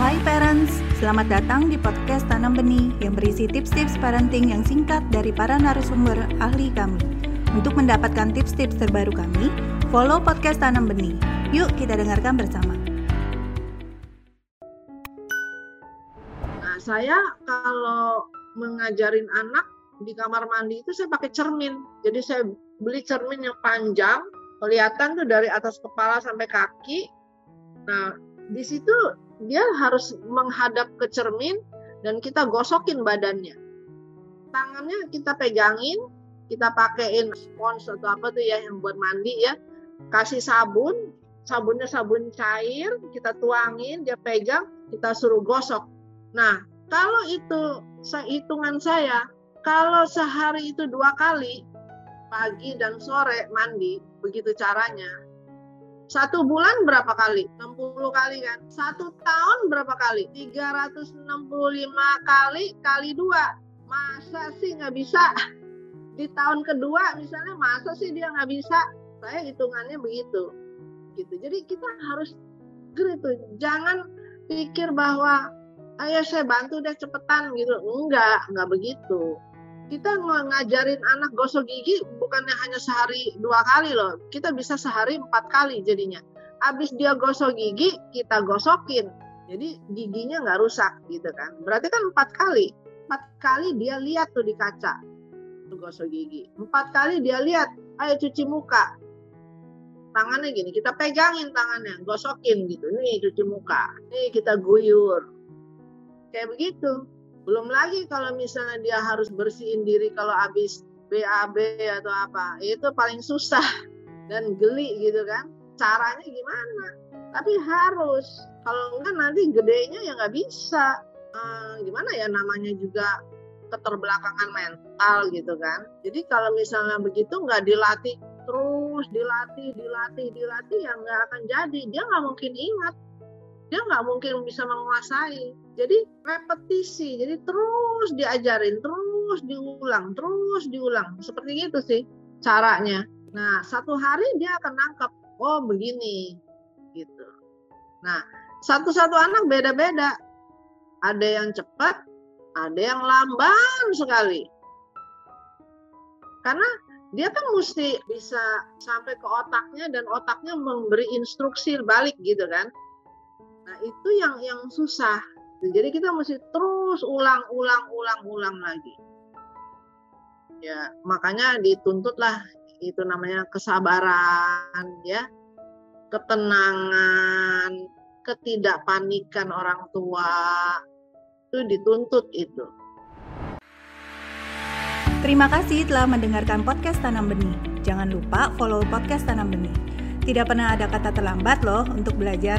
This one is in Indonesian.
Hai parents, selamat datang di podcast Tanam Benih yang berisi tips-tips parenting yang singkat dari para narasumber ahli kami. Untuk mendapatkan tips-tips terbaru kami, follow podcast Tanam Benih. Yuk kita dengarkan bersama. Nah, saya kalau mengajarin anak di kamar mandi itu saya pakai cermin. Jadi saya beli cermin yang panjang, kelihatan tuh dari atas kepala sampai kaki. Nah, di situ dia harus menghadap ke cermin dan kita gosokin badannya. Tangannya kita pegangin, kita pakein spons atau apa tuh ya yang buat mandi ya. Kasih sabun, sabunnya sabun cair, kita tuangin, dia pegang, kita suruh gosok. Nah, kalau itu hitungan saya, kalau sehari itu dua kali, pagi dan sore mandi, begitu caranya, satu bulan berapa kali? 60 kali kan? Satu tahun berapa kali? 365 kali kali dua. Masa sih nggak bisa? Di tahun kedua misalnya masa sih dia nggak bisa? Saya hitungannya begitu. gitu. Jadi kita harus gitu. Jangan pikir bahwa ayo saya bantu deh cepetan gitu. Enggak, enggak begitu kita ngajarin anak gosok gigi bukannya hanya sehari dua kali loh. Kita bisa sehari empat kali jadinya. Habis dia gosok gigi, kita gosokin. Jadi giginya nggak rusak gitu kan. Berarti kan empat kali. Empat kali dia lihat tuh di kaca. Tuh gosok gigi. Empat kali dia lihat, ayo cuci muka. Tangannya gini, kita pegangin tangannya, gosokin gitu. Nih cuci muka. Nih kita guyur. Kayak begitu belum lagi kalau misalnya dia harus bersihin diri kalau habis BAB atau apa, itu paling susah dan geli gitu kan. Caranya gimana? Tapi harus. Kalau enggak nanti gedenya ya nggak bisa. Hmm, gimana ya namanya juga keterbelakangan mental gitu kan. Jadi kalau misalnya begitu nggak dilatih terus dilatih, dilatih, dilatih ya nggak akan jadi. Dia nggak mungkin ingat dia nggak mungkin bisa menguasai. Jadi repetisi, jadi terus diajarin, terus diulang, terus diulang. Seperti itu sih caranya. Nah, satu hari dia akan nangkep, oh begini, gitu. Nah, satu-satu anak beda-beda. Ada yang cepat, ada yang lamban sekali. Karena dia kan mesti bisa sampai ke otaknya dan otaknya memberi instruksi balik gitu kan. Itu yang yang susah. Jadi kita mesti terus ulang ulang ulang ulang lagi. Ya, makanya dituntutlah itu namanya kesabaran ya. Ketenangan, ketidakpanikan orang tua. Itu dituntut itu. Terima kasih telah mendengarkan podcast Tanam Benih. Jangan lupa follow podcast Tanam Benih. Tidak pernah ada kata terlambat loh untuk belajar.